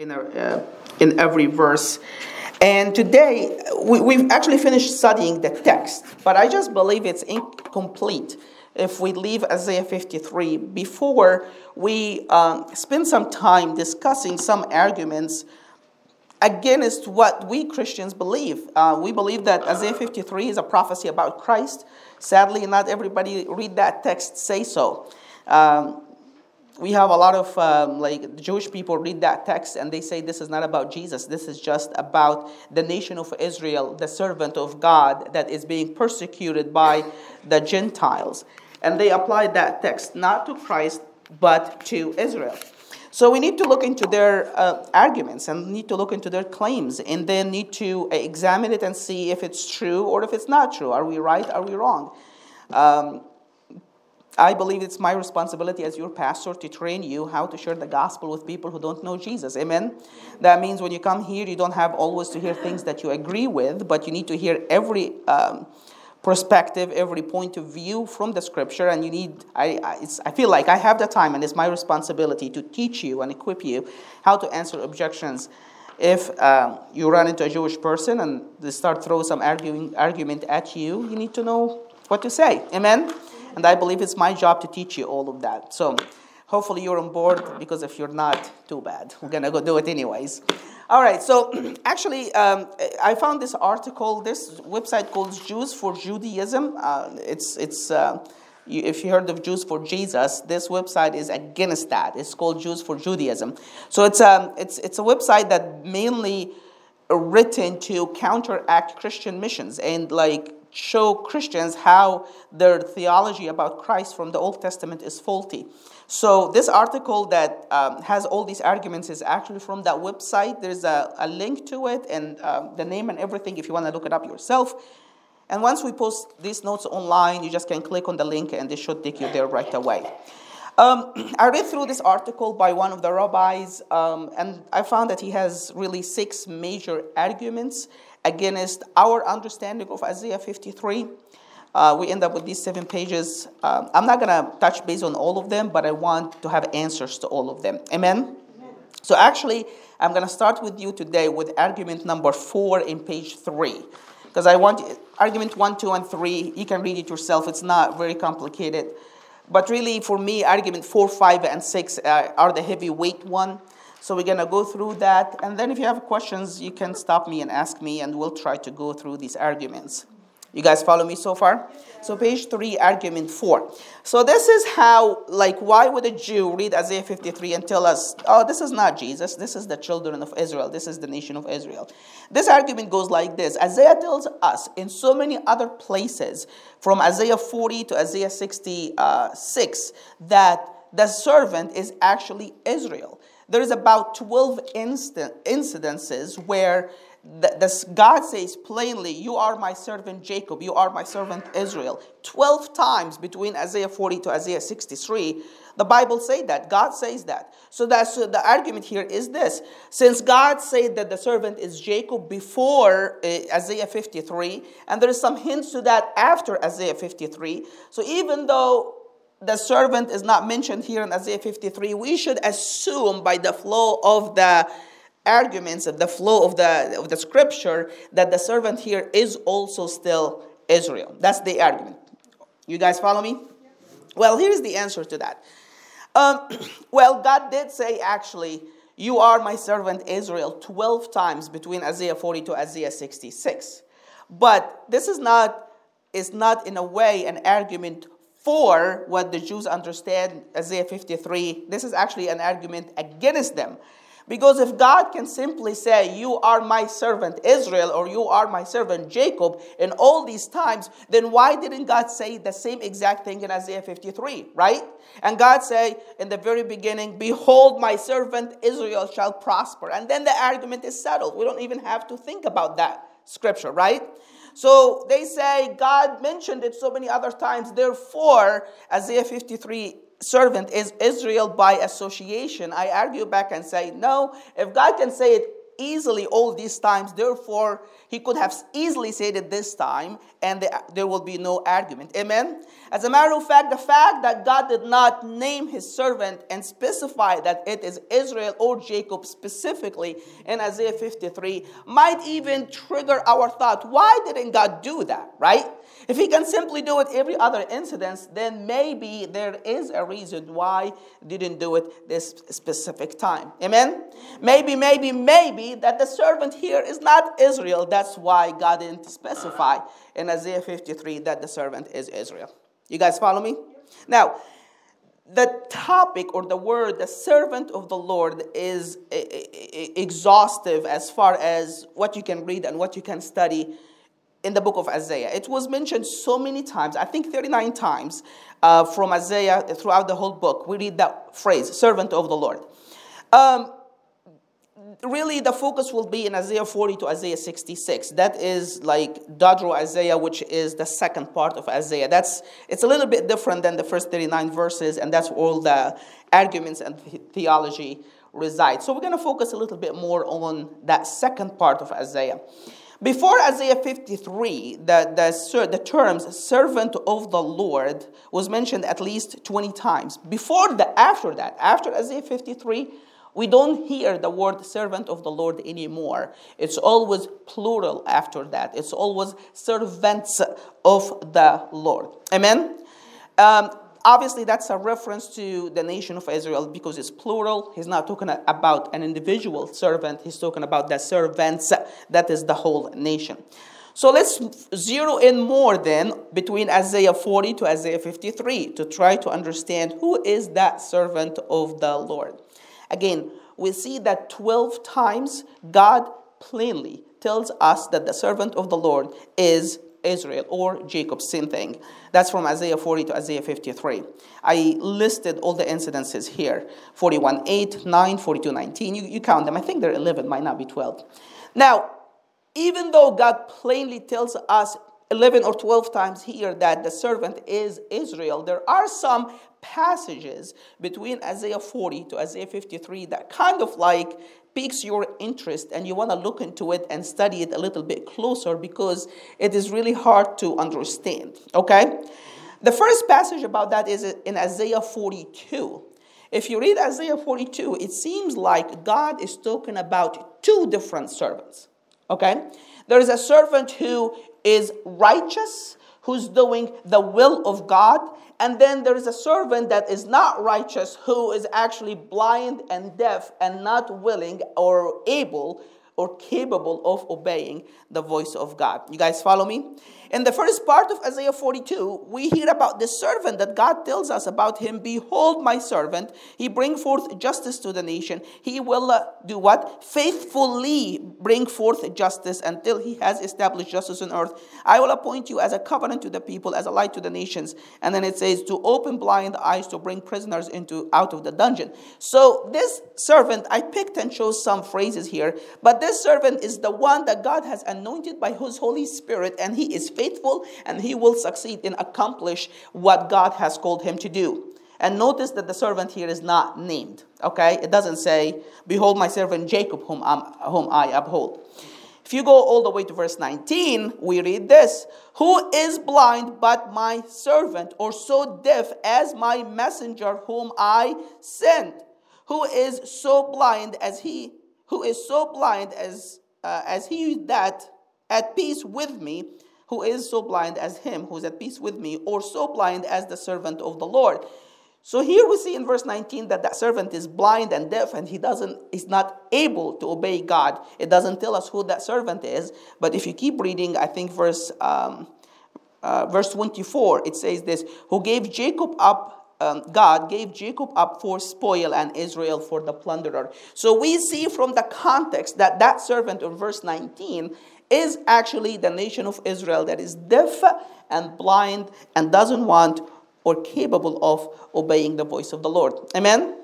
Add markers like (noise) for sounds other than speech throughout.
in, a, uh, in every verse. And today, we, we've actually finished studying the text, but I just believe it's incomplete if we leave Isaiah 53 before we um, spend some time discussing some arguments against what we Christians believe. Uh, we believe that Isaiah 53 is a prophecy about Christ. Sadly, not everybody read that text say so. Um, we have a lot of um, like Jewish people read that text and they say this is not about Jesus. This is just about the nation of Israel, the servant of God that is being persecuted by the Gentiles. And they apply that text not to Christ but to Israel. So we need to look into their uh, arguments and need to look into their claims and then need to examine it and see if it's true or if it's not true. Are we right? Are we wrong? Um, I believe it's my responsibility as your pastor to train you how to share the gospel with people who don't know Jesus. Amen? That means when you come here, you don't have always to hear things that you agree with, but you need to hear every um, perspective, every point of view from the scripture. And you need, I, I, I feel like I have the time, and it's my responsibility to teach you and equip you how to answer objections. If uh, you run into a Jewish person and they start throwing some arguing, argument at you, you need to know what to say. Amen? And I believe it's my job to teach you all of that. So hopefully you're on board because if you're not, too bad. We're going to go do it anyways. All right, so (clears throat) actually, um, I found this article, this website called Jews for Judaism. Uh, it's, it's, uh, you, if you heard of Jews for Jesus, this website is against that. It's called Jews for Judaism. So it's, um, it's, it's a website that mainly written to counteract Christian missions and like show Christians how their theology about Christ from the Old Testament is faulty. So, this article that um, has all these arguments is actually from that website. There's a, a link to it and um, the name and everything if you want to look it up yourself. And once we post these notes online, you just can click on the link and it should take you there right away. Um, (clears throat) I read through this article by one of the rabbis, um, and I found that he has really six major arguments against our understanding of Isaiah 53. Uh, we end up with these seven pages. Um, I'm not going to touch base on all of them, but I want to have answers to all of them. Amen? Amen. So, actually, I'm going to start with you today with argument number four in page three. Because I want argument one, two, and three, you can read it yourself. It's not very complicated. But really, for me, argument four, five, and six uh, are the heavyweight one. So we're going to go through that. And then if you have questions, you can stop me and ask me, and we'll try to go through these arguments. You guys follow me so far? So page 3, argument 4. So this is how, like, why would a Jew read Isaiah 53 and tell us, oh, this is not Jesus, this is the children of Israel, this is the nation of Israel. This argument goes like this. Isaiah tells us in so many other places, from Isaiah 40 to Isaiah 66, that the servant is actually Israel. There's about 12 instant, incidences where the, God says plainly, You are my servant Jacob, you are my servant Israel. 12 times between Isaiah 40 to Isaiah 63, the Bible says that. God says that. So that's so the argument here is this. Since God said that the servant is Jacob before uh, Isaiah 53, and there is some hints to that after Isaiah 53, so even though the servant is not mentioned here in Isaiah 53, we should assume by the flow of the arguments, of the flow of the, of the scripture, that the servant here is also still Israel. That's the argument. You guys follow me? Well, here's the answer to that. Um, (clears throat) well, God did say actually, You are my servant Israel 12 times between Isaiah 40 to Isaiah 66. But this is not, is not in a way an argument for what the Jews understand Isaiah 53. This is actually an argument against them. Because if God can simply say, You are my servant Israel, or You are my servant Jacob, in all these times, then why didn't God say the same exact thing in Isaiah 53, right? And God say in the very beginning, Behold, my servant Israel shall prosper. And then the argument is settled. We don't even have to think about that scripture, right? So they say God mentioned it so many other times. Therefore, Isaiah 53 servant is Israel by association. I argue back and say, no, if God can say it easily all these times. Therefore, he could have easily said it this time, and there will be no argument. Amen? As a matter of fact, the fact that God did not name his servant and specify that it is Israel or Jacob specifically in Isaiah 53 might even trigger our thought why didn't God do that, right? If he can simply do it every other incident, then maybe there is a reason why didn't do it this specific time. Amen? Maybe, maybe, maybe that the servant here is not Israel. That's why God didn't specify in Isaiah 53 that the servant is Israel. You guys follow me? Now, the topic or the word, the servant of the Lord, is exhaustive as far as what you can read and what you can study in the book of Isaiah. It was mentioned so many times, I think 39 times uh, from Isaiah throughout the whole book. We read that phrase, servant of the Lord. Um, really the focus will be in Isaiah 40 to Isaiah 66. That is like Deutero Isaiah, which is the second part of Isaiah. That's it's a little bit different than the first 39 verses, and that's where all the arguments and theology reside. So we're going to focus a little bit more on that second part of Isaiah. Before Isaiah 53, the, the, the terms servant of the Lord was mentioned at least 20 times. Before the after that, after Isaiah 53, we don't hear the word servant of the Lord anymore. It's always plural after that. It's always servants of the Lord. Amen? Um, obviously, that's a reference to the nation of Israel because it's plural. He's not talking about an individual servant, he's talking about the servants. That is the whole nation. So let's zero in more then between Isaiah 40 to Isaiah 53 to try to understand who is that servant of the Lord. Again, we see that 12 times God plainly tells us that the servant of the Lord is Israel or Jacob, same thing. That's from Isaiah 40 to Isaiah 53. I listed all the incidences here 41 8, 9, 42 19. You, you count them. I think they're 11, might not be 12. Now, even though God plainly tells us 11 or 12 times here that the servant is Israel, there are some passages between Isaiah 40 to Isaiah 53 that kind of like piques your interest and you want to look into it and study it a little bit closer because it is really hard to understand. Okay? The first passage about that is in Isaiah 42. If you read Isaiah 42, it seems like God is talking about two different servants. Okay? There is a servant who is righteous, who's doing the will of God, and then there is a servant that is not righteous, who is actually blind and deaf and not willing or able or capable of obeying the voice of God. You guys follow me? In the first part of Isaiah 42, we hear about the servant that God tells us about him. Behold, my servant, he bring forth justice to the nation. He will uh, do what? Faithfully bring forth justice until he has established justice on earth. I will appoint you as a covenant to the people, as a light to the nations. And then it says, to open blind eyes, to bring prisoners into out of the dungeon. So this servant, I picked and chose some phrases here, but this servant is the one that God has anointed by his Holy Spirit, and he is faithful and he will succeed in accomplish what God has called him to do. And notice that the servant here is not named. Okay? It doesn't say, Behold my servant Jacob, whom, I'm, whom I uphold. If you go all the way to verse 19, we read this Who is blind but my servant, or so deaf as my messenger whom I sent? Who is so blind as he, who is so blind as, uh, as he that at peace with me, who is so blind as him who is at peace with me, or so blind as the servant of the Lord. So here we see in verse 19 that that servant is blind and deaf and he doesn't is not able to obey God. It doesn't tell us who that servant is, but if you keep reading, I think verse um, uh, verse 24, it says this: Who gave Jacob up um, God gave Jacob up for spoil and Israel for the plunderer. So we see from the context that that servant in verse 19 is actually the nation of Israel that is deaf and blind and doesn't want or capable of obeying the voice of the Lord. Amen?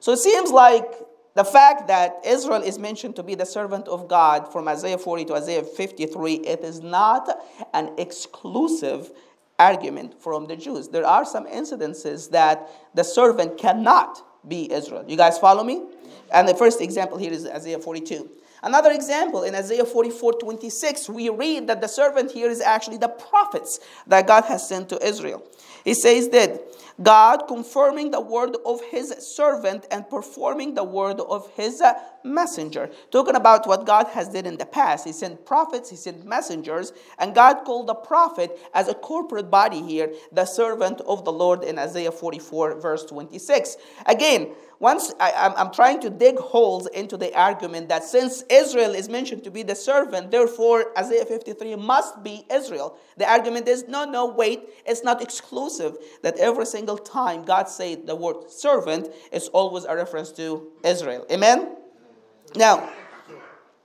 So it seems like the fact that Israel is mentioned to be the servant of God from Isaiah 40 to Isaiah 53, it is not an exclusive argument from the Jews. There are some incidences that the servant cannot be Israel. You guys follow me? And the first example here is Isaiah 42. Another example in Isaiah 44 26, we read that the servant here is actually the prophets that God has sent to Israel. He says that God confirming the word of his servant and performing the word of his messenger. Talking about what God has did in the past. He sent prophets, he sent messengers, and God called the prophet as a corporate body here, the servant of the Lord in Isaiah 44, verse 26. Again, once I, am trying to dig holes into the argument that since Israel is mentioned to be the servant, therefore Isaiah 53 must be Israel. The argument is no, no, wait, it's not exclusive that every single time God said the word servant, it's always a reference to Israel. Amen? Now,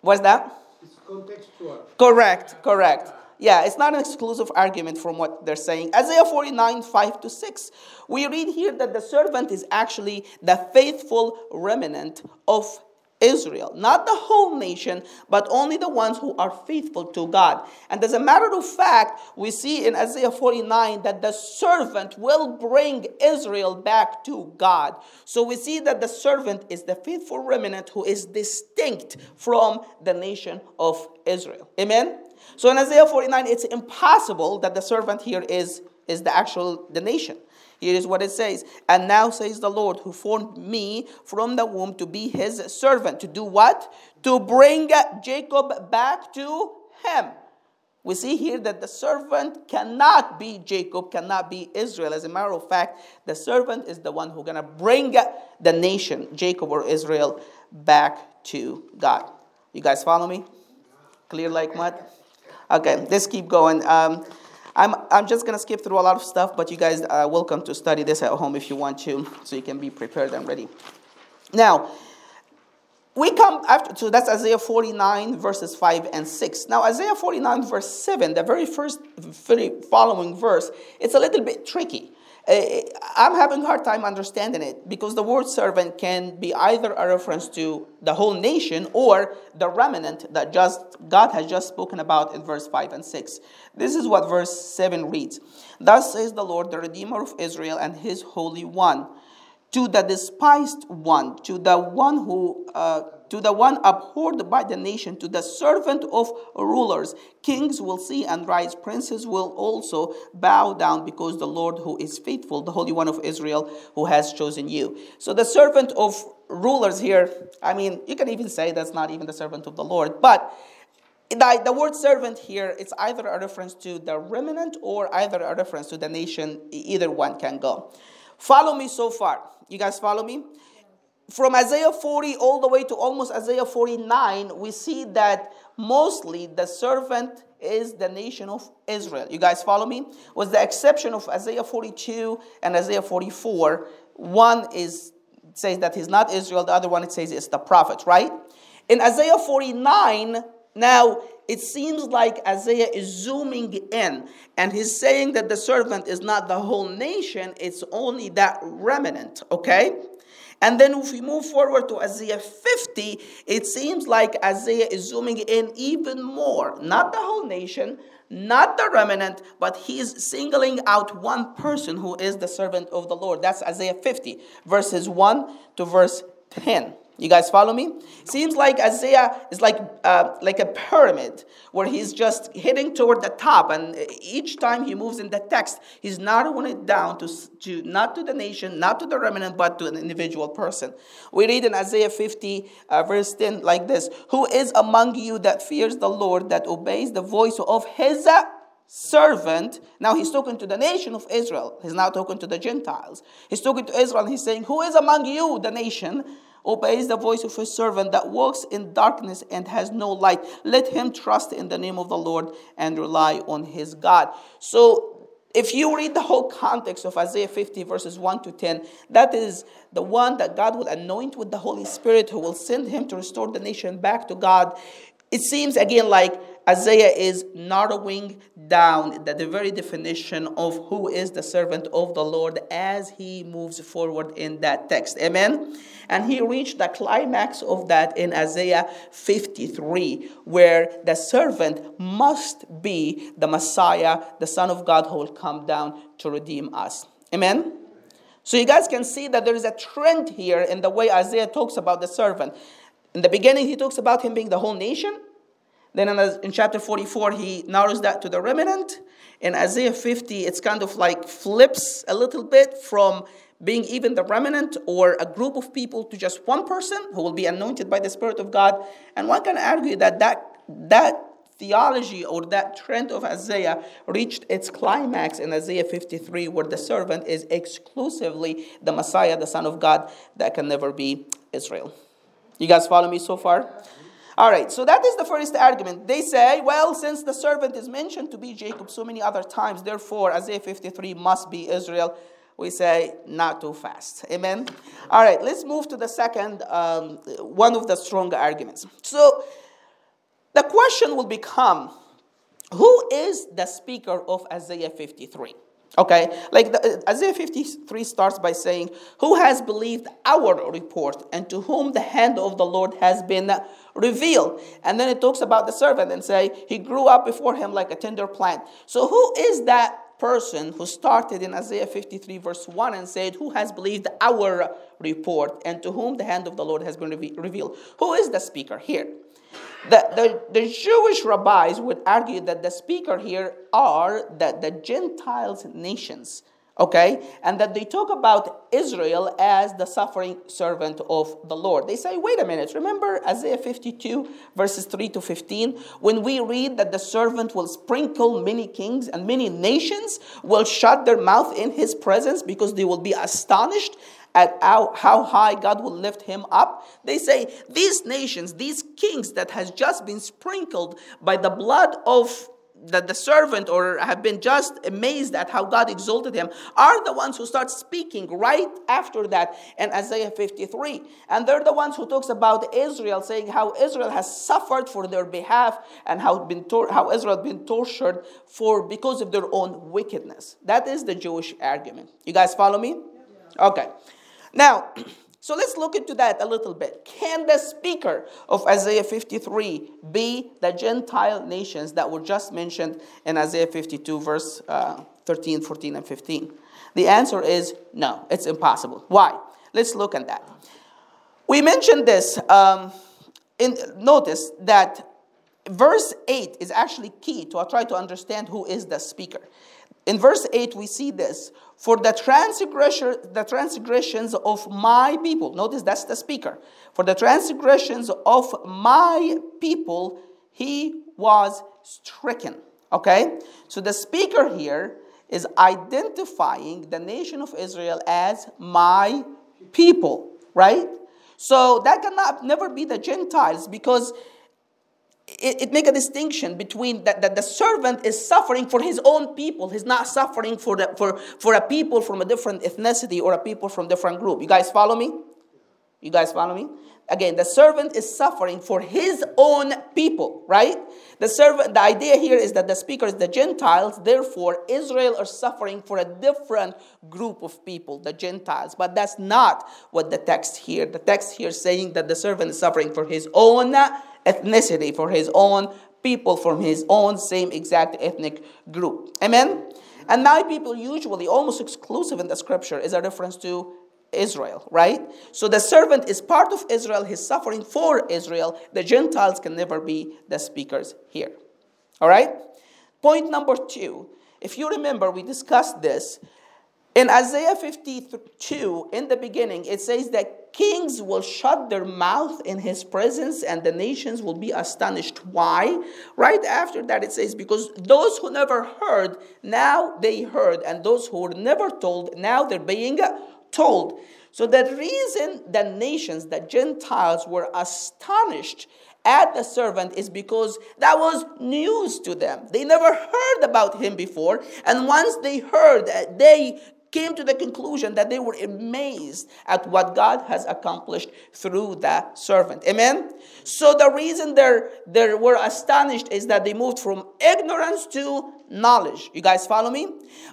what's that? It's contextual. Correct, correct. Yeah, it's not an exclusive argument from what they're saying. Isaiah 49, 5 to 6. We read here that the servant is actually the faithful remnant of Israel, not the whole nation, but only the ones who are faithful to God. And as a matter of fact, we see in Isaiah 49 that the servant will bring Israel back to God. So we see that the servant is the faithful remnant who is distinct from the nation of Israel. Amen? So in Isaiah 49, it's impossible that the servant here is, is the actual the nation. Here is what it says. And now says the Lord, who formed me from the womb to be his servant. To do what? To bring Jacob back to him. We see here that the servant cannot be Jacob, cannot be Israel. As a matter of fact, the servant is the one who's going to bring the nation, Jacob or Israel, back to God. You guys follow me? Clear like mud? Okay, let's keep going. Um, I'm, I'm just going to skip through a lot of stuff, but you guys are welcome to study this at home if you want to, so you can be prepared and ready. Now, we come after, so that's Isaiah 49, verses 5 and 6. Now, Isaiah 49, verse 7, the very first, very following verse, it's a little bit tricky. Uh, I'm having a hard time understanding it because the word servant can be either a reference to the whole nation or the remnant that just God has just spoken about in verse 5 and 6. This is what verse 7 reads Thus says the Lord, the Redeemer of Israel and his Holy One, to the despised one, to the one who uh, to the one abhorred by the nation, to the servant of rulers. Kings will see and rise, princes will also bow down because the Lord who is faithful, the Holy One of Israel, who has chosen you. So the servant of rulers here, I mean, you can even say that's not even the servant of the Lord, but the, the word servant here, it's either a reference to the remnant or either a reference to the nation. Either one can go. Follow me so far. You guys follow me? From Isaiah 40 all the way to almost Isaiah 49, we see that mostly the servant is the nation of Israel. You guys follow me? With the exception of Isaiah 42 and Isaiah 44, one is says that he's not Israel, the other one it says it's the prophet, right? In Isaiah 49, now it seems like Isaiah is zooming in and he's saying that the servant is not the whole nation, it's only that remnant, okay? And then if we move forward to Isaiah 50, it seems like Isaiah is zooming in even more. Not the whole nation, not the remnant, but he's singling out one person who is the servant of the Lord. That's Isaiah 50, verses 1 to verse 10. You guys follow me? Seems like Isaiah is like uh, like a pyramid where he's just heading toward the top, and each time he moves in the text, he's narrowing it down to, to not to the nation, not to the remnant, but to an individual person. We read in Isaiah 50, uh, verse 10, like this: "Who is among you that fears the Lord, that obeys the voice of his?" servant. Now he's talking to the nation of Israel. He's now talking to the Gentiles. He's talking to Israel. He's saying, Who is among you, the nation, obeys the voice of his servant that walks in darkness and has no light. Let him trust in the name of the Lord and rely on his God. So, if you read the whole context of Isaiah 50, verses 1 to 10, that is the one that God will anoint with the Holy Spirit, who will send him to restore the nation back to God. It seems again like Isaiah is narrowing down the, the, very definition of who is the servant of the Lord as he moves forward in that text. Amen. And he reached the climax of that in Isaiah 53, where the servant must be the Messiah, the Son of God, who will come down to redeem us. Amen. So you guys can see that there is a trend here in the way Isaiah talks about the servant. In the beginning, he talks about him being the whole nation. Then in, in chapter 44, he narrows that to the remnant. In Isaiah 50, it's kind of like flips a little bit from being even the remnant or a group of people to just one person who will be anointed by the Spirit of God. And one can argue that that, that theology or that trend of Isaiah reached its climax in Isaiah 53, where the servant is exclusively the Messiah, the Son of God, that can never be Israel. You guys follow me so far? All right, so that is the first argument. They say, well, since the servant is mentioned to be Jacob so many other times, therefore Isaiah 53 must be Israel. We say, not too fast. Amen? All right, let's move to the second, um, one of the stronger arguments. So the question will become who is the speaker of Isaiah 53? Okay, like the, uh, Isaiah 53 starts by saying, Who has believed our report, and to whom the hand of the Lord has been revealed? And then it talks about the servant and say, He grew up before him like a tender plant. So, who is that person who started in Isaiah 53, verse 1, and said, Who has believed our report, and to whom the hand of the Lord has been revealed? Who is the speaker here? The, the, the Jewish rabbis would argue that the speaker here are the, the Gentiles nations, okay? And that they talk about Israel as the suffering servant of the Lord. They say, wait a minute, remember Isaiah 52, verses 3 to 15, when we read that the servant will sprinkle many kings and many nations will shut their mouth in his presence because they will be astonished at how, how high God will lift him up. They say these nations, these kings that has just been sprinkled by the blood of the, the servant or have been just amazed at how God exalted him are the ones who start speaking right after that in Isaiah 53. And they're the ones who talks about Israel, saying how Israel has suffered for their behalf and how, been tor- how Israel has been tortured for because of their own wickedness. That is the Jewish argument. You guys follow me? Okay. Now, (clears throat) so let's look into that a little bit. Can the speaker of Isaiah 53 be the Gentile nations that were just mentioned in Isaiah 52, verse uh, 13, 14, and 15? The answer is no, it's impossible. Why? Let's look at that. We mentioned this. Um, in, notice that verse 8 is actually key to try to understand who is the speaker. In verse 8, we see this For the, transgression, the transgressions of my people, notice that's the speaker. For the transgressions of my people, he was stricken. Okay? So the speaker here is identifying the nation of Israel as my people, right? So that cannot never be the Gentiles because it, it make a distinction between that, that the servant is suffering for his own people. He's not suffering for, the, for, for a people from a different ethnicity or a people from different group. You guys follow me? You guys follow me? Again the servant is suffering for his own people right? The servant the idea here is that the speaker is the gentiles therefore israel are suffering for a different group of people the gentiles. But that's not what the text here the text here saying that the servant is suffering for his own ethnicity, for his own people from his own same exact ethnic group. Amen? And my people, usually almost exclusive in the scripture, is a reference to Israel, right? So the servant is part of Israel, he's suffering for Israel. The Gentiles can never be the speakers here. All right? Point number two. If you remember, we discussed this. In Isaiah 52, in the beginning, it says that kings will shut their mouth in his presence and the nations will be astonished. Why? Right after that, it says, Because those who never heard, now they heard, and those who were never told, now they're being told. So, the reason the nations, the Gentiles, were astonished at the servant is because that was news to them. They never heard about him before. And once they heard, uh, they came to the conclusion that they were amazed at what God has accomplished through that servant. Amen? So the reason they're, they were astonished is that they moved from ignorance to knowledge. You guys follow me?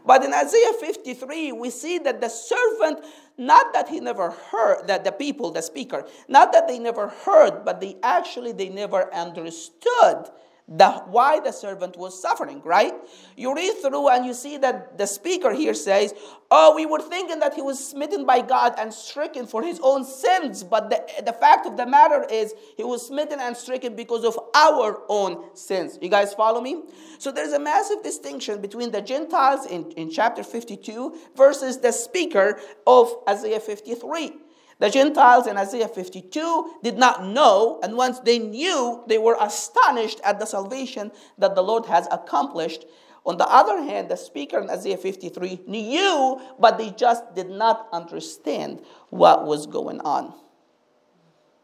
But in Isaiah 53, we see that the servant, not that he never heard, that the people, the speaker, not that they never heard, but they actually, they never understood the, why the servant was suffering, right? You read through and you see that the speaker here says, Oh, we were thinking that he was smitten by God and stricken for his own sins, but the, the fact of the matter is he was smitten and stricken because of our own sins. You guys follow me? So there's a massive distinction between the Gentiles in, in chapter 52 versus the speaker of Isaiah 53. The Gentiles in Isaiah 52 did not know, and once they knew, they were astonished at the salvation that the Lord has accomplished. On the other hand, the speaker in Isaiah 53 knew, but they just did not understand what was going on.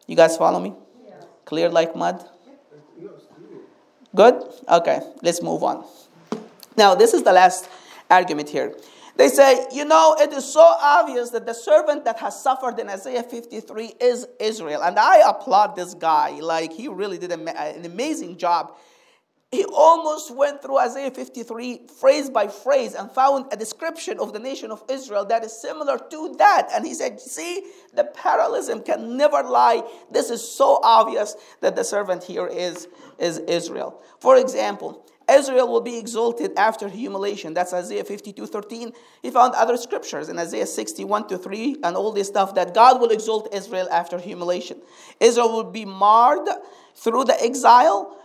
You guys follow me? Yeah. Clear like mud? Good? Okay, let's move on. Now, this is the last argument here. They say, you know, it is so obvious that the servant that has suffered in Isaiah 53 is Israel. And I applaud this guy. Like, he really did an amazing job. He almost went through Isaiah 53 phrase by phrase and found a description of the nation of Israel that is similar to that. And he said, See, the parallelism can never lie. This is so obvious that the servant here is, is Israel. For example, Israel will be exalted after humiliation. That's Isaiah 52 13. He found other scriptures in Isaiah 61 to 3 and all this stuff that God will exalt Israel after humiliation. Israel will be marred through the exile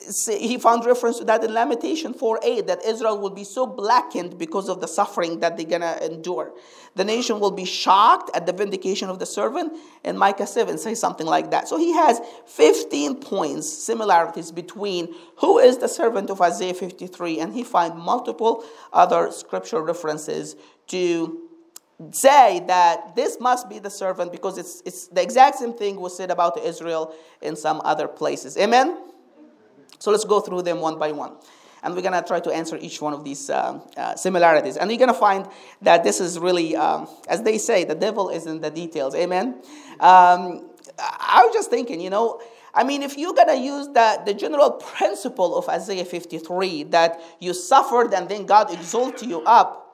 he found reference to that in Lamentation 4:8 that Israel will be so blackened because of the suffering that they're gonna endure. The nation will be shocked at the vindication of the servant, and Micah 7 says something like that. So he has 15 points, similarities between who is the servant of Isaiah 53, and he finds multiple other scripture references to say that this must be the servant because it's, it's the exact same thing was said about Israel in some other places. Amen? So let's go through them one by one. And we're going to try to answer each one of these uh, uh, similarities. And you're going to find that this is really, um, as they say, the devil is in the details. Amen? Um, I was just thinking, you know, I mean, if you're going to use the, the general principle of Isaiah 53, that you suffered and then God exalted you up,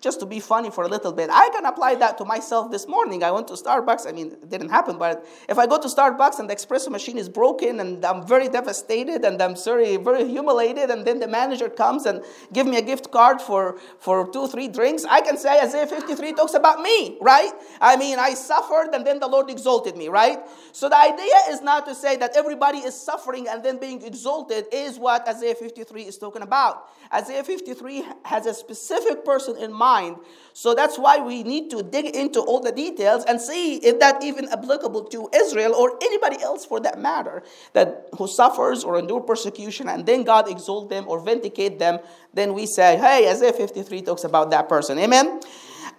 just to be funny for a little bit. I can apply that to myself this morning. I went to Starbucks. I mean, it didn't happen, but if I go to Starbucks and the espresso machine is broken and I'm very devastated and I'm very, very humiliated, and then the manager comes and give me a gift card for, for two, three drinks, I can say Isaiah 53 talks about me, right? I mean, I suffered and then the Lord exalted me, right? So the idea is not to say that everybody is suffering and then being exalted is what Isaiah 53 is talking about. Isaiah 53 has a specific person in mind. So that's why we need to dig into all the details and see if that even applicable to Israel or anybody else for that matter that who suffers or endure persecution and then God exalt them or vindicate them. Then we say, hey, Isaiah 53 talks about that person. Amen.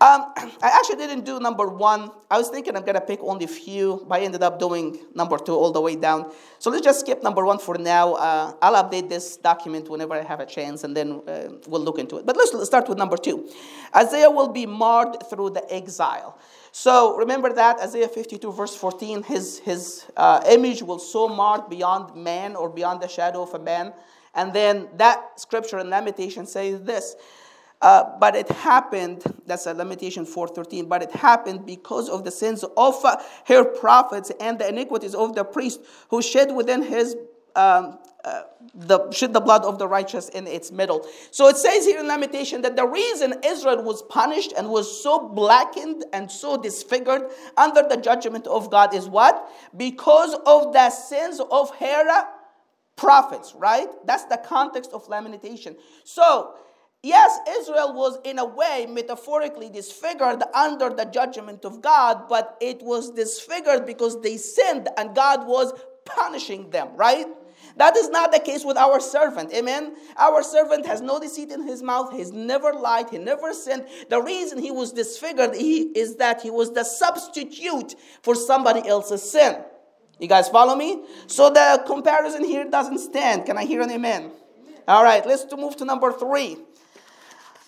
Um, (clears throat) I actually didn't do number one. I was thinking I'm going to pick only a few, but I ended up doing number two all the way down. So let's just skip number one for now. Uh, I'll update this document whenever I have a chance, and then uh, we'll look into it. But let's start with number two. Isaiah will be marred through the exile. So remember that Isaiah 52, verse 14, his, his uh, image will so marred beyond man or beyond the shadow of a man. And then that scripture in Lamentation says this uh, but it happened, that's a lamentation 413, but it happened because of the sins of uh, her prophets and the iniquities of the priest who shed within his um, uh, the shed the blood of the righteous in its middle. So it says here in Lamentation that the reason Israel was punished and was so blackened and so disfigured under the judgment of God is what? Because of the sins of her prophets, right? That's the context of lamentation. So Yes, Israel was in a way metaphorically disfigured under the judgment of God, but it was disfigured because they sinned and God was punishing them, right? That is not the case with our servant. Amen. Our servant has no deceit in his mouth. He's never lied. He never sinned. The reason he was disfigured is that he was the substitute for somebody else's sin. You guys follow me? So the comparison here doesn't stand. Can I hear an amen. All right, let's move to number three.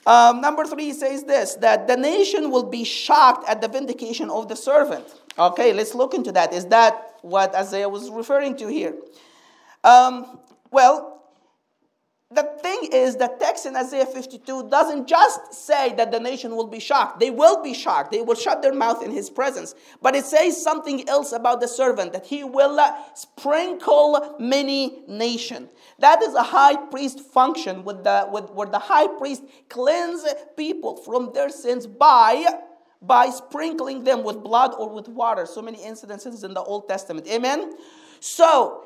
Um, number three says this that the nation will be shocked at the vindication of the servant. Okay, let's look into that. Is that what Isaiah was referring to here? Um, well, the thing is, the text in Isaiah 52 doesn't just say that the nation will be shocked. They will be shocked. They will shut their mouth in his presence. But it says something else about the servant that he will sprinkle many nations. That is a high priest function with the, with, where the high priest cleanse people from their sins by by sprinkling them with blood or with water. So many incidences in the Old Testament. Amen. So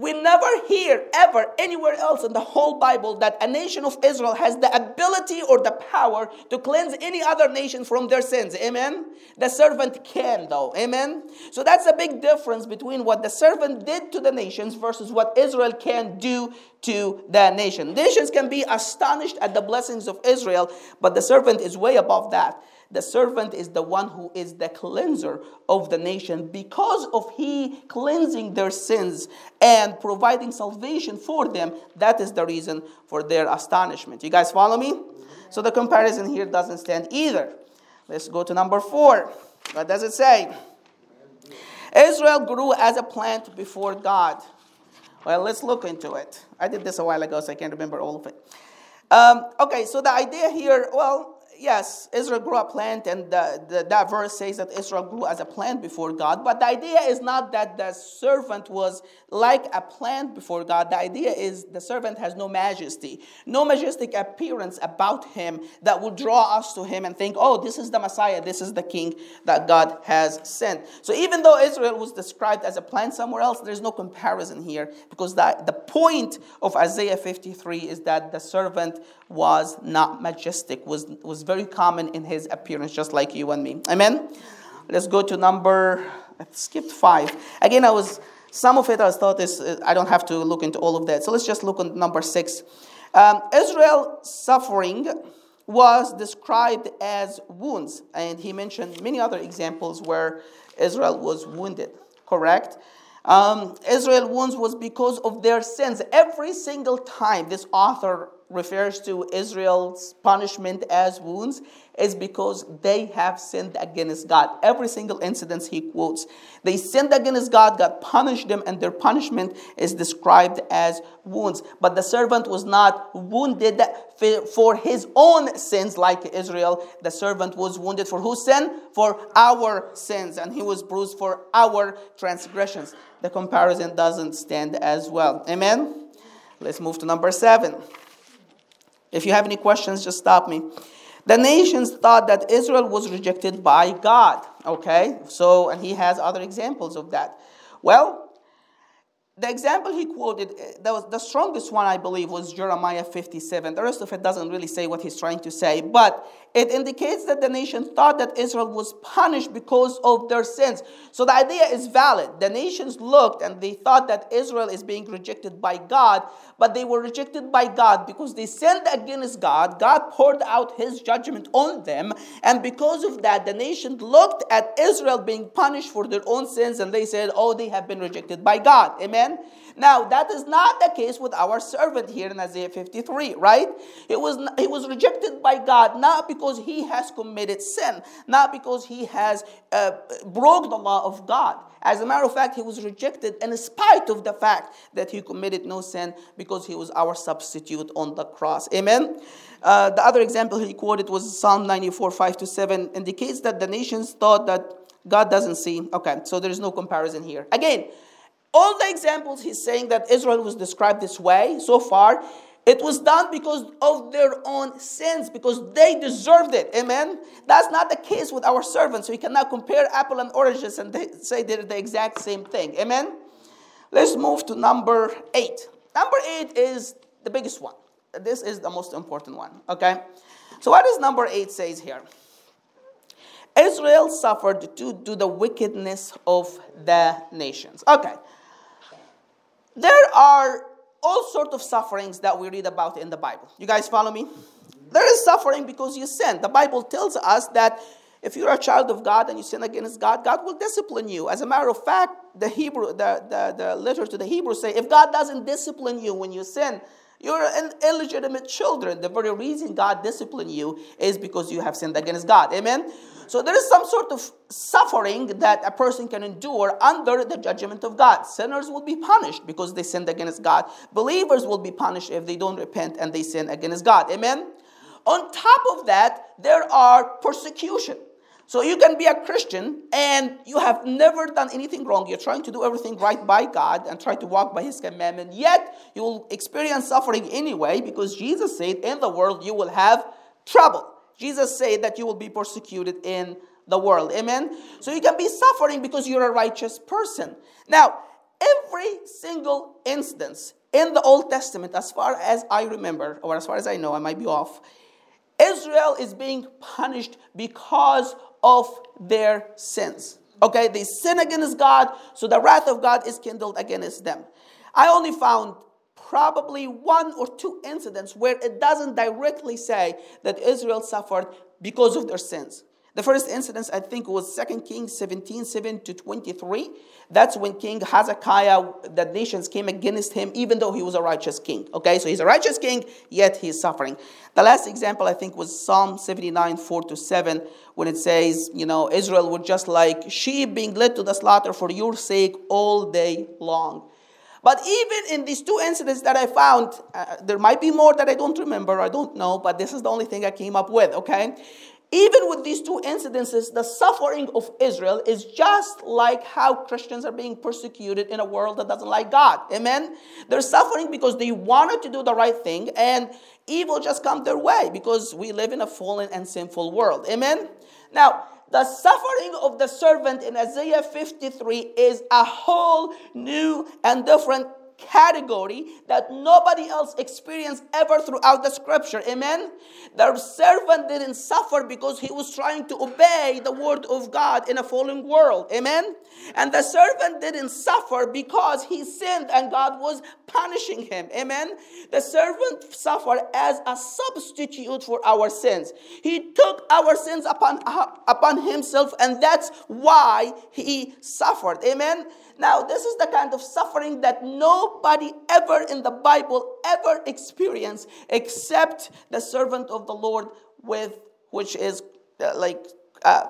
we never hear ever anywhere else in the whole Bible that a nation of Israel has the ability or the power to cleanse any other nation from their sins. Amen? The servant can, though. Amen? So that's a big difference between what the servant did to the nations versus what Israel can do to the nation. Nations can be astonished at the blessings of Israel, but the servant is way above that. The servant is the one who is the cleanser of the nation because of he cleansing their sins and providing salvation for them. That is the reason for their astonishment. You guys follow me? So the comparison here doesn't stand either. Let's go to number four. What does it say? Israel grew as a plant before God. Well, let's look into it. I did this a while ago, so I can't remember all of it. Um, okay, so the idea here, well, yes, Israel grew a plant, and the, the, that verse says that Israel grew as a plant before God. But the idea is not that the servant was like a plant before God. The idea is the servant has no majesty, no majestic appearance about him that will draw us to him and think, oh, this is the Messiah, this is the king that God has sent. So even though Israel was described as a plant somewhere else, there's no comparison here because the, the point of Isaiah 53 is that the servant was not majestic, was, was very common in his appearance, just like you and me. Amen? Let's go to number, I skipped five. Again, I was, some of it I thought is, I don't have to look into all of that. So let's just look on number six. Um, Israel suffering was described as wounds, and he mentioned many other examples where Israel was wounded, correct? Um, Israel wounds was because of their sins. Every single time this author refers to Israel's punishment as wounds is because they have sinned against God. Every single incident he quotes, they sinned against God, God punished them, and their punishment is described as wounds. But the servant was not wounded for his own sins like Israel. The servant was wounded for whose sin? For our sins, and he was bruised for our transgressions. The comparison doesn't stand as well. Amen? Let's move to number seven. If you have any questions, just stop me. The nations thought that Israel was rejected by God. Okay? So, and he has other examples of that. Well, the example he quoted, eh, that was the strongest one, I believe, was Jeremiah 57. The rest of it doesn't really say what he's trying to say, but it indicates that the nation thought that Israel was punished because of their sins. So the idea is valid. The nations looked and they thought that Israel is being rejected by God, but they were rejected by God because they sinned against God. God poured out his judgment on them, and because of that, the nation looked at Israel being punished for their own sins and they said, Oh, they have been rejected by God. Amen. Amen. Now, that is not the case with our servant here in Isaiah 53, right? It was, he was rejected by God not because he has committed sin, not because he has uh, broke the law of God. As a matter of fact, he was rejected in spite of the fact that he committed no sin because he was our substitute on the cross. Amen. Uh, the other example he quoted was Psalm 94, 5 to 7, indicates that the nations thought that God doesn't see. Okay, so there is no comparison here. Again, all the examples he's saying that Israel was described this way so far, it was done because of their own sins, because they deserved it. Amen? That's not the case with our servants. We cannot compare apple and oranges and say they're the exact same thing. Amen? Let's move to number eight. Number eight is the biggest one. This is the most important one. Okay? So, what does number eight says here? Israel suffered due to the wickedness of the nations. Okay. There are all sorts of sufferings that we read about in the Bible. You guys follow me? There is suffering because you sin. The Bible tells us that if you're a child of God and you sin against God, God will discipline you. As a matter of fact, the Hebrew, the, the, the letter to the Hebrews say, if God doesn't discipline you when you sin, You're an illegitimate children. The very reason God disciplined you is because you have sinned against God. Amen? So there is some sort of suffering that a person can endure under the judgment of God. Sinners will be punished because they sinned against God. Believers will be punished if they don't repent and they sin against God. Amen? On top of that, there are persecution. So you can be a Christian and you have never done anything wrong. You're trying to do everything right by God and try to walk by His commandment. Yet you will experience suffering anyway because Jesus said, In the world you will have trouble. Jesus said that you will be persecuted in the world. Amen? So you can be suffering because you're a righteous person. Now, every single instance in the Old Testament, as far as I remember, or as far as I know, I might be off, Israel is being punished because of their sins. Okay, they sin against God, so the wrath of God is kindled against them. I only found probably one or two incidents where it doesn't directly say that Israel suffered because of their sins. The first incident, I think, was 2 Kings 17 7 to 23. That's when King Hezekiah, the nations came against him, even though he was a righteous king. Okay, so he's a righteous king, yet he's suffering. The last example, I think, was Psalm 79 4 to 7, when it says, you know, Israel were just like sheep being led to the slaughter for your sake all day long. But even in these two incidents that I found, uh, there might be more that I don't remember, I don't know, but this is the only thing I came up with, okay? Even with these two incidences, the suffering of Israel is just like how Christians are being persecuted in a world that doesn't like God. Amen? They're suffering because they wanted to do the right thing and evil just come their way because we live in a fallen and sinful world. Amen? Now, the suffering of the servant in Isaiah 53 is a whole new and different category that nobody else experienced ever throughout the scripture. Amen. The servant didn't suffer because he was trying to obey the word of God in a fallen world. Amen. And the servant didn't suffer because he sinned and God was punishing him. Amen. The servant suffered as a substitute for our sins. He took our sins upon, upon himself, and that's why he suffered. Amen. Now, this is the kind of suffering that nobody ever in the Bible ever experienced except the servant of the Lord with which is uh, like uh,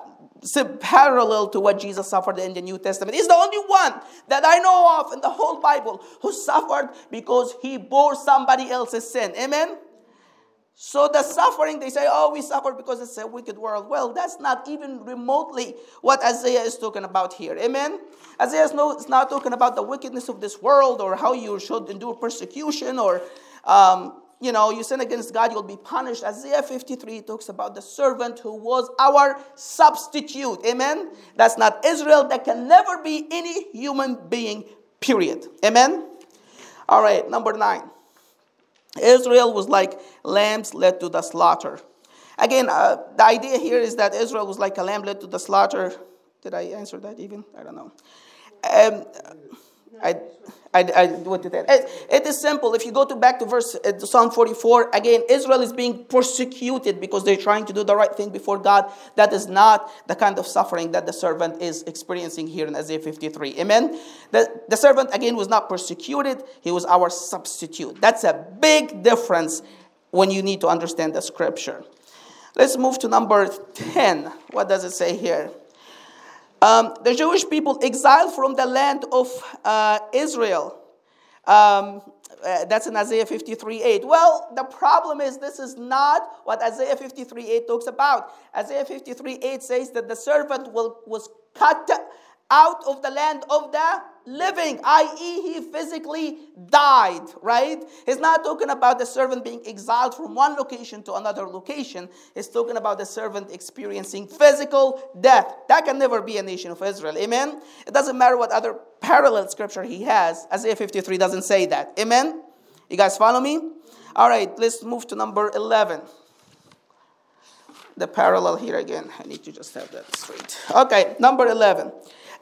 parallel to what Jesus suffered in the New Testament. He's the only one that I know of in the whole Bible who suffered because he bore somebody else's sin. Amen. So the suffering, they say, oh, we suffer because it's a wicked world. Well, that's not even remotely what Isaiah is talking about here. Amen? Isaiah is not talking about the wickedness of this world or how you should endure persecution or, um, you know, you sin against God, you'll be punished. Isaiah 53 talks about the servant who was our substitute. Amen? That's not Israel. That can never be any human being, period. Amen? All right, number nine. Israel was like lambs led to the slaughter. Again, uh, the idea here is that Israel was like a lamb led to the slaughter. Did I answer that even? I don't know. Um, I, I, I what did that? It, it is simple. If you go to back to verse uh, Psalm 44, again, Israel is being persecuted because they're trying to do the right thing before God. That is not the kind of suffering that the servant is experiencing here in Isaiah 53. Amen. The, the servant again was not persecuted; he was our substitute. That's a big difference when you need to understand the scripture. Let's move to number 10. What does it say here? Um, the Jewish people exiled from the land of uh, Israel. Um, uh, that's in Isaiah 53 8. Well, the problem is this is not what Isaiah 53 8 talks about. Isaiah 53 8 says that the servant will, was cut out of the land of the living, i.e., he physically died, right? He's not talking about the servant being exiled from one location to another location. He's talking about the servant experiencing physical death. That can never be a nation of Israel. Amen? It doesn't matter what other parallel scripture he has. Isaiah 53 doesn't say that. Amen? You guys follow me? All right, let's move to number 11 the parallel here again. I need to just have that straight. Okay, number 11.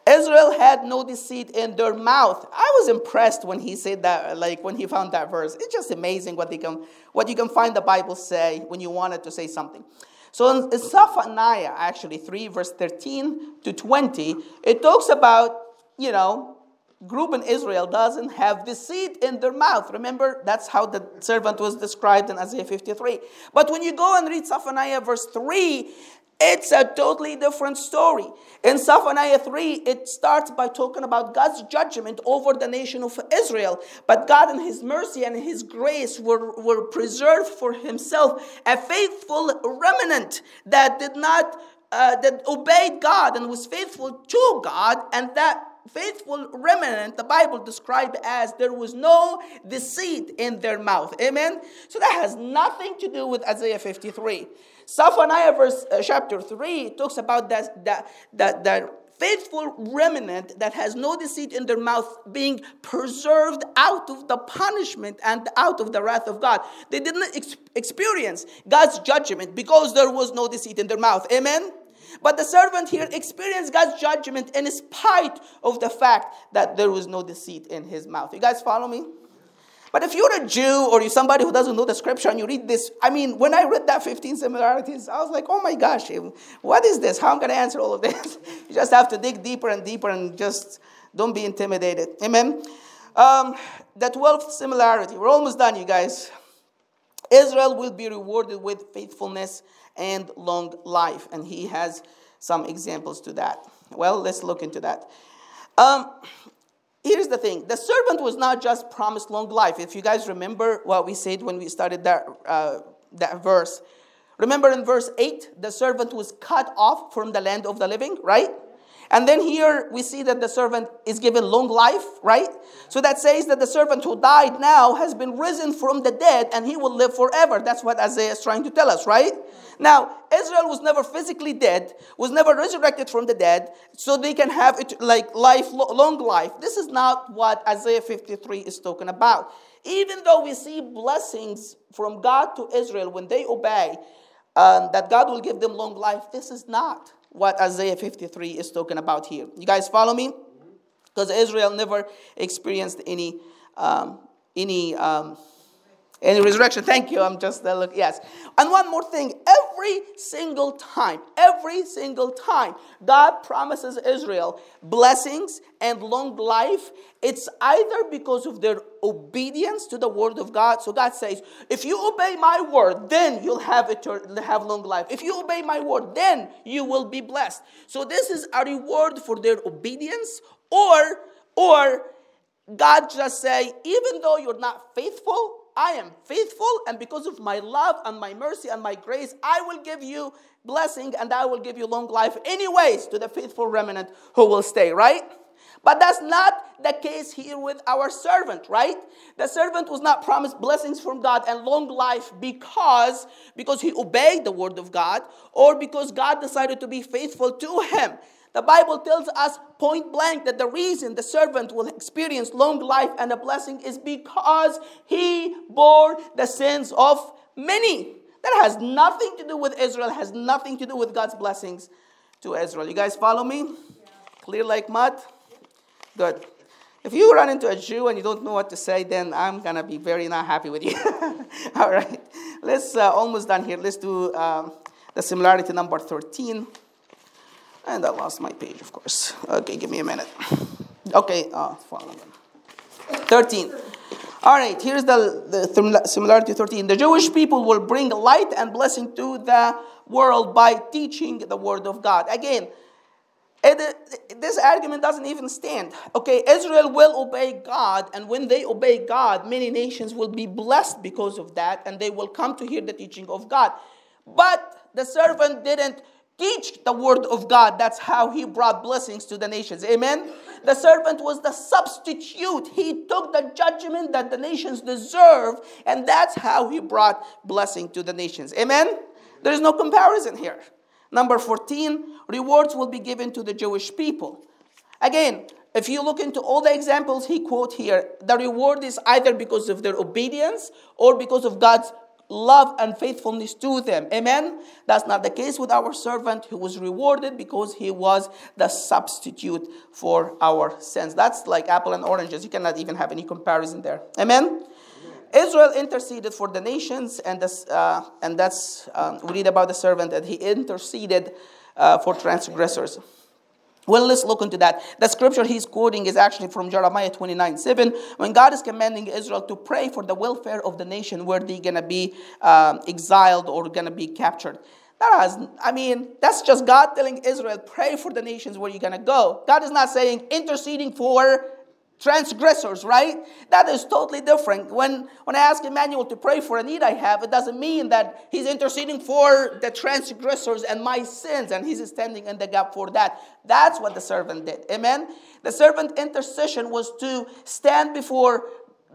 Israel had no deceit in their mouth. I was impressed when he said that, like when he found that verse. It's just amazing what, they can, what you can find the Bible say when you wanted to say something. So in, Zephaniah, actually, 3, verse 13 to 20, it talks about, you know, group in Israel doesn't have deceit in their mouth. Remember, that's how the servant was described in Isaiah 53. But when you go and read Zephaniah verse 3, it's a totally different story. In Zephaniah 3, it starts by talking about God's judgment over the nation of Israel. But God, in His mercy and His grace, were, were preserved for Himself a faithful remnant that did not, uh, that obeyed God and was faithful to God, and that faithful remnant the bible described as there was no deceit in their mouth amen so that has nothing to do with isaiah 53 zephaniah verse uh, chapter 3 talks about that that that, that faithful remnant that has no deceit in their mouth being preserved out of the punishment and out of the wrath of God. They didn't ex- experience God's judgment because there was no deceit in their mouth. Amen? But the servant here experienced God's judgment in spite of the fact that there was no deceit in his mouth. You guys follow me? But if you're a Jew or you're somebody who doesn't know the scripture and you read this, I mean, when I read that 15 similarities, I was like, oh my gosh, what is this? How am I going to answer all of this? (laughs) you just have to dig deeper and deeper and just don't be intimidated. Amen? Um, the 12th similarity, we're almost done, you guys. Israel will be rewarded with faithfulness and long life. And he has some examples to that. Well, let's look into that. Um, here's the thing the servant was not just promised long life. If you guys remember what we said when we started that, uh, that verse, remember in verse 8, the servant was cut off from the land of the living, right? And then here we see that the servant is given long life, right? So that says that the servant who died now has been risen from the dead and he will live forever. That's what Isaiah is trying to tell us, right? Now, Israel was never physically dead, was never resurrected from the dead, so they can have it like life, long life. This is not what Isaiah 53 is talking about. Even though we see blessings from God to Israel when they obey, um, that God will give them long life, this is not what Isaiah 53 is talking about here. You guys follow me? Because Israel never experienced any, um, any, um, any resurrection. Thank you. I'm just uh, look. Yes. And one more thing. Every single time, every single time, God promises Israel blessings and long life. It's either because of their obedience to the word of God. So God says, if you obey my word, then you'll have it have long life. If you obey my word, then you will be blessed. So this is a reward for their obedience, or or God just say, even though you're not faithful, I am faithful, and because of my love and my mercy and my grace, I will give you blessing and I will give you long life, anyways, to the faithful remnant who will stay, right? But that's not the case here with our servant, right? The servant was not promised blessings from God and long life because because he obeyed the word of God or because God decided to be faithful to him. The Bible tells us point blank that the reason the servant will experience long life and a blessing is because he bore the sins of many. That has nothing to do with Israel, has nothing to do with God's blessings to Israel. You guys follow me? Yeah. Clear like mud? Good. If you run into a Jew and you don't know what to say, then I'm going to be very not happy with you. (laughs) All right. Let's, uh, almost done here. Let's do um, the similarity number 13. And I lost my page, of course. Okay, give me a minute. Okay, uh, 13. All right, here's the, the similarity 13. The Jewish people will bring light and blessing to the world by teaching the word of God. Again, it, this argument doesn't even stand. Okay, Israel will obey God, and when they obey God, many nations will be blessed because of that, and they will come to hear the teaching of God. But the servant didn't teach the word of God. That's how he brought blessings to the nations. Amen. The servant was the substitute. He took the judgment that the nations deserve, and that's how he brought blessing to the nations. Amen. There is no comparison here. Number 14, rewards will be given to the Jewish people. Again, if you look into all the examples he quote here, the reward is either because of their obedience or because of God's love and faithfulness to them. Amen? That's not the case with our servant who was rewarded because he was the substitute for our sins. That's like apple and oranges. You cannot even have any comparison there. Amen? Israel interceded for the nations, and, this, uh, and that's, um, we read about the servant that he interceded uh, for transgressors. Well, let's look into that. The scripture he's quoting is actually from Jeremiah 29 7, when God is commanding Israel to pray for the welfare of the nation where they're going to be um, exiled or going to be captured. That has, I mean, that's just God telling Israel, pray for the nations where you're going to go. God is not saying interceding for transgressors, right? That is totally different. When, when I ask Emmanuel to pray for a need I have, it doesn't mean that he's interceding for the transgressors and my sins and he's standing in the gap for that. That's what the servant did. Amen? The servant intercession was to stand before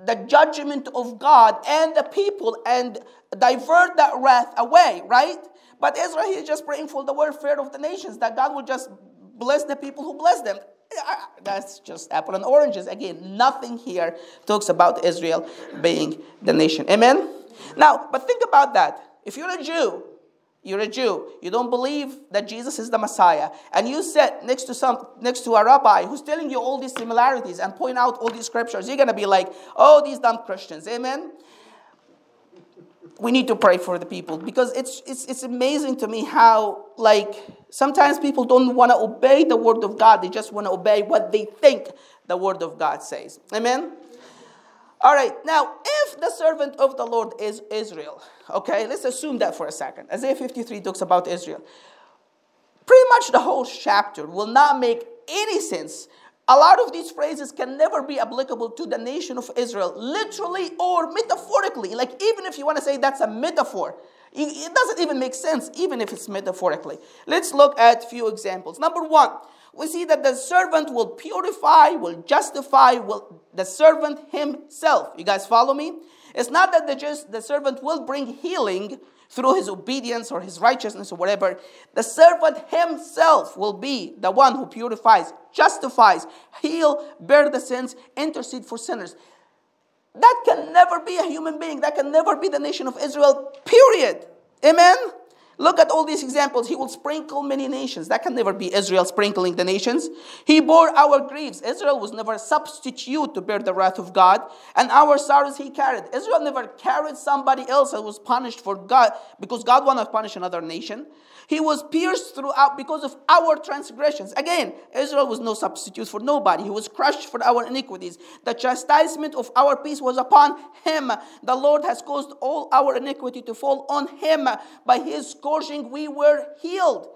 the judgment of God and the people and divert that wrath away, right? But Israel, he's just praying for the welfare of the nations, that God will just bless the people who bless them. That's just apple and oranges. Again, nothing here talks about Israel being the nation. Amen? Now, but think about that. If you're a Jew, you're a Jew. You don't believe that Jesus is the Messiah, and you sit next to some next to a rabbi who's telling you all these similarities and point out all these scriptures. You're gonna be like, "Oh, these dumb Christians." Amen we need to pray for the people because it's, it's, it's amazing to me how, like, sometimes people don't want to obey the word of God. They just want to obey what they think the word of God says. Amen? All right, now, if the servant of the Lord is Israel, okay, let's assume that for a second. Isaiah 53 talks about Israel. Pretty much the whole chapter will not make any sense a lot of these phrases can never be applicable to the nation of Israel, literally or metaphorically. Like, even if you want to say that's a metaphor, it doesn't even make sense, even if it's metaphorically. Let's look at a few examples. Number one, we see that the servant will purify, will justify, will the servant himself. You guys follow me? It's not that the, just, the servant will bring healing through his obedience or his righteousness or whatever, the servant himself will be the one who purifies, justifies, heal, bear the sins, intercede for sinners. That can never be a human being. That can never be the nation of Israel, period. Amen? Look at all these examples. He will sprinkle many nations. That can never be Israel sprinkling the nations. He bore our griefs. Israel was never a substitute to bear the wrath of God. And our sorrows he carried. Israel never carried somebody else that was punished for God because God wanted to punish another nation. He was pierced throughout because of our transgressions. Again, Israel was no substitute for nobody. He was crushed for our iniquities. The chastisement of our peace was upon him. The Lord has caused all our iniquity to fall on him. By his scourging, we were healed.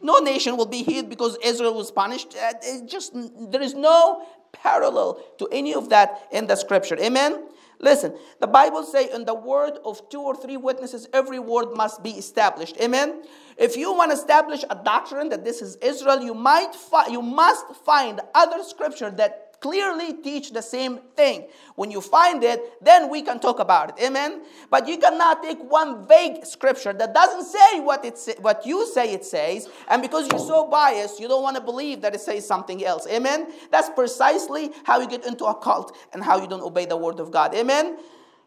No nation will be healed because Israel was punished. Uh, it just there is no parallel to any of that in the scripture. Amen. Listen, the Bible say in the word of two or three witnesses, every word must be established. Amen. If you want to establish a doctrine that this is Israel, you might fi- you must find other scripture that clearly teach the same thing. When you find it, then we can talk about it. Amen. But you cannot take one vague scripture that doesn't say what it what you say it says, and because you're so biased, you don't want to believe that it says something else. Amen. That's precisely how you get into a cult and how you don't obey the word of God. Amen.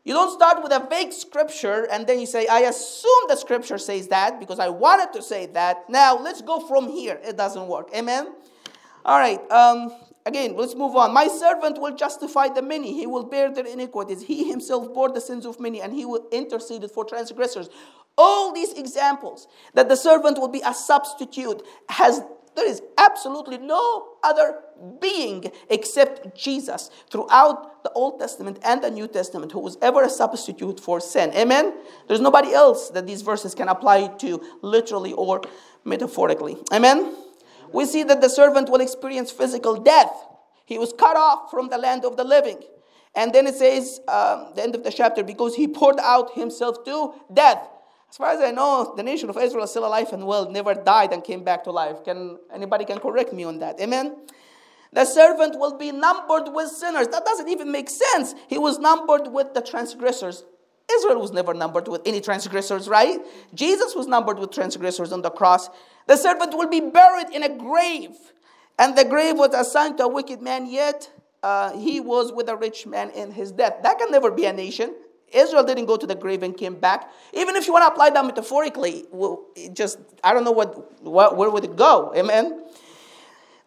You don't start with a vague scripture and then you say, I assume the scripture says that because I wanted to say that. Now let's go from here. It doesn't work. Amen. All right. Um, Again, let's move on. My servant will justify the many. He will bear their iniquities. He himself bore the sins of many, and he will intercede for transgressors. All these examples that the servant will be a substitute has there is absolutely no other being except Jesus throughout the Old Testament and the New Testament who was ever a substitute for sin. Amen? There's nobody else that these verses can apply to literally or metaphorically. Amen? we see that the servant will experience physical death. He was cut off from the land of the living. And then it says, um, the end of the chapter, because he poured out himself to death. As far as I know, the nation of Israel is still alive and well, never died and came back to life. Can anybody can correct me on that? Amen. The servant will be numbered with sinners. That doesn't even make sense. He was numbered with the transgressors. Israel was never numbered with any transgressors, right? Jesus was numbered with transgressors on the cross. The servant will be buried in a grave, and the grave was assigned to a wicked man, yet uh, he was with a rich man in his death. That can never be a nation. Israel didn't go to the grave and came back. Even if you want to apply that metaphorically, well, just I don't know what, what where would it go? Amen.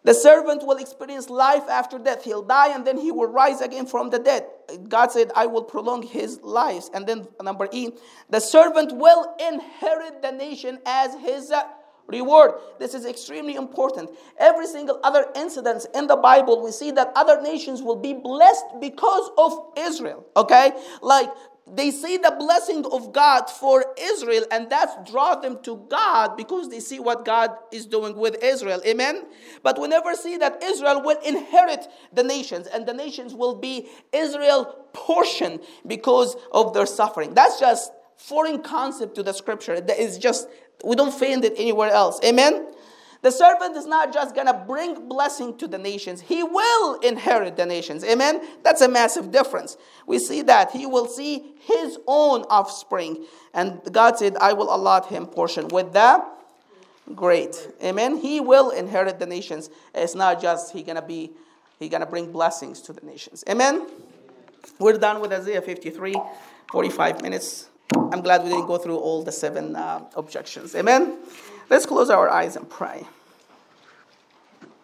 The servant will experience life after death. He'll die and then he will rise again from the dead. God said, I will prolong his lives. And then number E, the servant will inherit the nation as his uh, reward. This is extremely important. Every single other incident in the Bible, we see that other nations will be blessed because of Israel. Okay? Like they see the blessing of God for Israel, and that draw them to God because they see what God is doing with Israel. Amen. But we never see that Israel will inherit the nations, and the nations will be Israel portion because of their suffering. That's just foreign concept to the scripture. That is just we don't find it anywhere else. Amen. The servant is not just going to bring blessing to the nations, he will inherit the nations. Amen? That's a massive difference. We see that he will see his own offspring. And God said, I will allot him portion with that. Great. Amen. He will inherit the nations. It's not just he gonna be he gonna bring blessings to the nations. Amen. We're done with Isaiah 53, 45 minutes. I'm glad we didn't go through all the seven uh, objections. Amen. Let's close our eyes and pray.